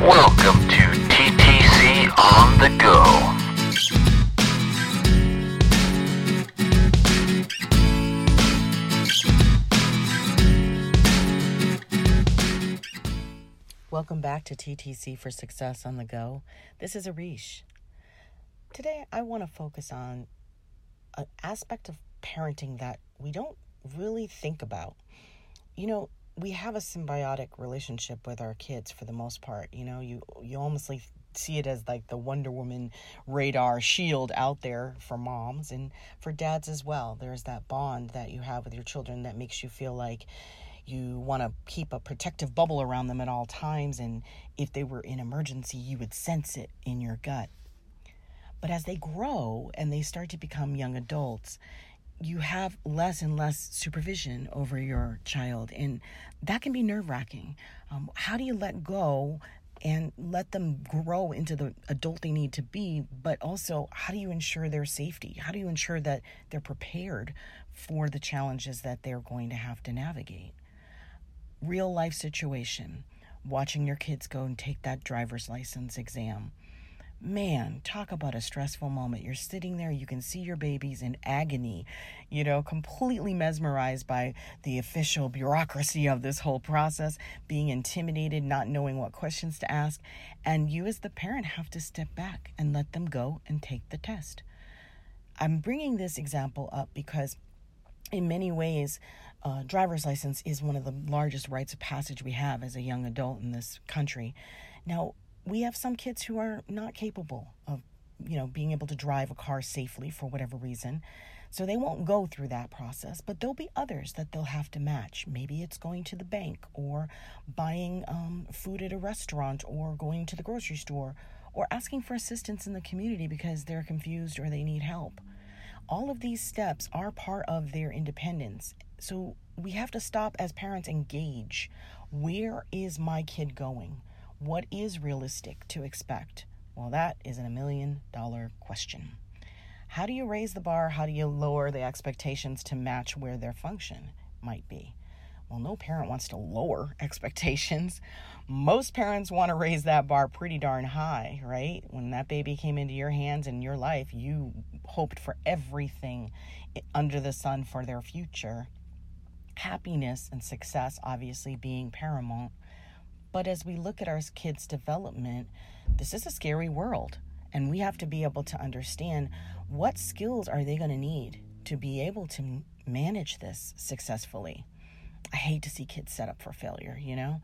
Welcome to TTC on the Go. Welcome back to TTC for Success on the Go. This is Erishe. Today, I want to focus on an aspect of parenting that we don't really think about. You know, we have a symbiotic relationship with our kids for the most part. You know, you you almost like see it as like the Wonder Woman radar shield out there for moms and for dads as well. There's that bond that you have with your children that makes you feel like you want to keep a protective bubble around them at all times and if they were in emergency, you would sense it in your gut. But as they grow and they start to become young adults, you have less and less supervision over your child, and that can be nerve wracking. Um, how do you let go and let them grow into the adult they need to be, but also how do you ensure their safety? How do you ensure that they're prepared for the challenges that they're going to have to navigate? Real life situation watching your kids go and take that driver's license exam man, talk about a stressful moment. You're sitting there, you can see your babies in agony, you know, completely mesmerized by the official bureaucracy of this whole process, being intimidated, not knowing what questions to ask. And you, as the parent, have to step back and let them go and take the test. I'm bringing this example up because, in many ways, uh, driver's license is one of the largest rites of passage we have as a young adult in this country. Now, we have some kids who are not capable of, you know, being able to drive a car safely for whatever reason. So they won't go through that process, but there'll be others that they'll have to match. Maybe it's going to the bank or buying um, food at a restaurant or going to the grocery store or asking for assistance in the community because they're confused or they need help. All of these steps are part of their independence. So we have to stop as parents engage. Where is my kid going? What is realistic to expect? Well, that is a million dollar question. How do you raise the bar? How do you lower the expectations to match where their function might be? Well, no parent wants to lower expectations. Most parents want to raise that bar pretty darn high, right? When that baby came into your hands and your life, you hoped for everything under the sun for their future. Happiness and success, obviously, being paramount. But as we look at our kids' development, this is a scary world. And we have to be able to understand what skills are they going to need to be able to manage this successfully. I hate to see kids set up for failure, you know?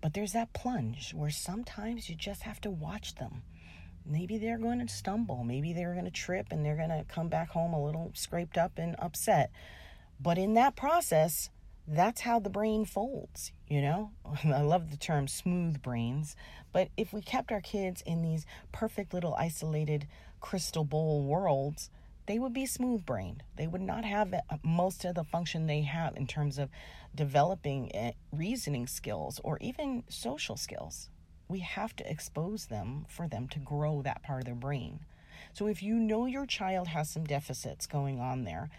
But there's that plunge where sometimes you just have to watch them. Maybe they're going to stumble. Maybe they're going to trip and they're going to come back home a little scraped up and upset. But in that process, that's how the brain folds, you know? I love the term smooth brains, but if we kept our kids in these perfect little isolated crystal bowl worlds, they would be smooth brained. They would not have uh, most of the function they have in terms of developing uh, reasoning skills or even social skills. We have to expose them for them to grow that part of their brain. So if you know your child has some deficits going on there,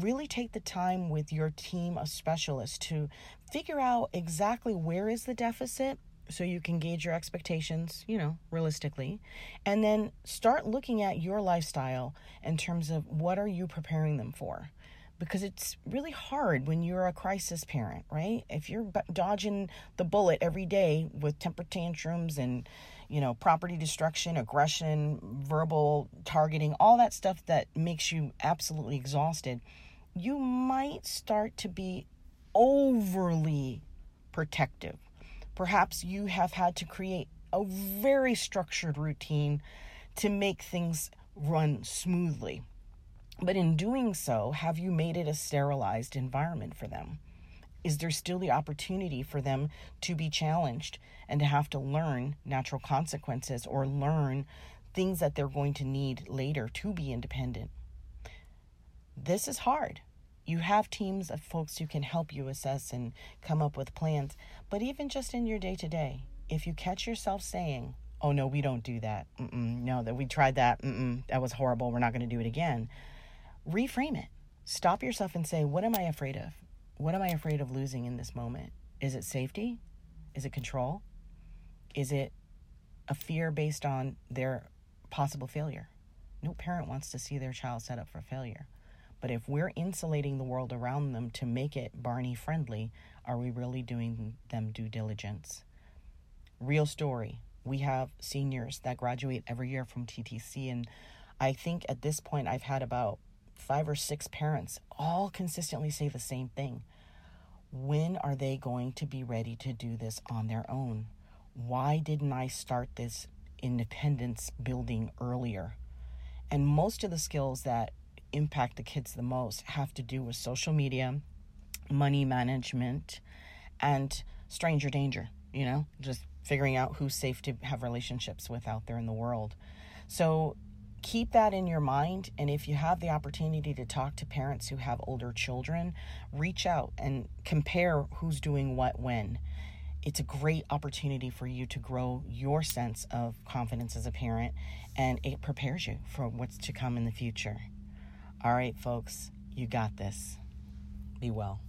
really take the time with your team of specialists to figure out exactly where is the deficit so you can gauge your expectations, you know, realistically, and then start looking at your lifestyle in terms of what are you preparing them for? Because it's really hard when you're a crisis parent, right? If you're dodging the bullet every day with temper tantrums and you know, property destruction, aggression, verbal targeting, all that stuff that makes you absolutely exhausted, you might start to be overly protective. Perhaps you have had to create a very structured routine to make things run smoothly. But in doing so, have you made it a sterilized environment for them? Is there still the opportunity for them to be challenged and to have to learn natural consequences or learn things that they're going to need later to be independent? This is hard. You have teams of folks who can help you assess and come up with plans. But even just in your day to day, if you catch yourself saying, oh no, we don't do that. Mm-mm, no, that we tried that. Mm-mm, that was horrible. We're not going to do it again. Reframe it. Stop yourself and say, what am I afraid of? What am I afraid of losing in this moment? Is it safety? Is it control? Is it a fear based on their possible failure. No parent wants to see their child set up for failure. But if we're insulating the world around them to make it Barney friendly, are we really doing them due diligence? Real story. We have seniors that graduate every year from TTC, and I think at this point I've had about five or six parents all consistently say the same thing. When are they going to be ready to do this on their own? Why didn't I start this independence building earlier? And most of the skills that impact the kids the most have to do with social media, money management, and stranger danger, you know, just figuring out who's safe to have relationships with out there in the world. So keep that in your mind. And if you have the opportunity to talk to parents who have older children, reach out and compare who's doing what when. It's a great opportunity for you to grow your sense of confidence as a parent, and it prepares you for what's to come in the future. All right, folks, you got this. Be well.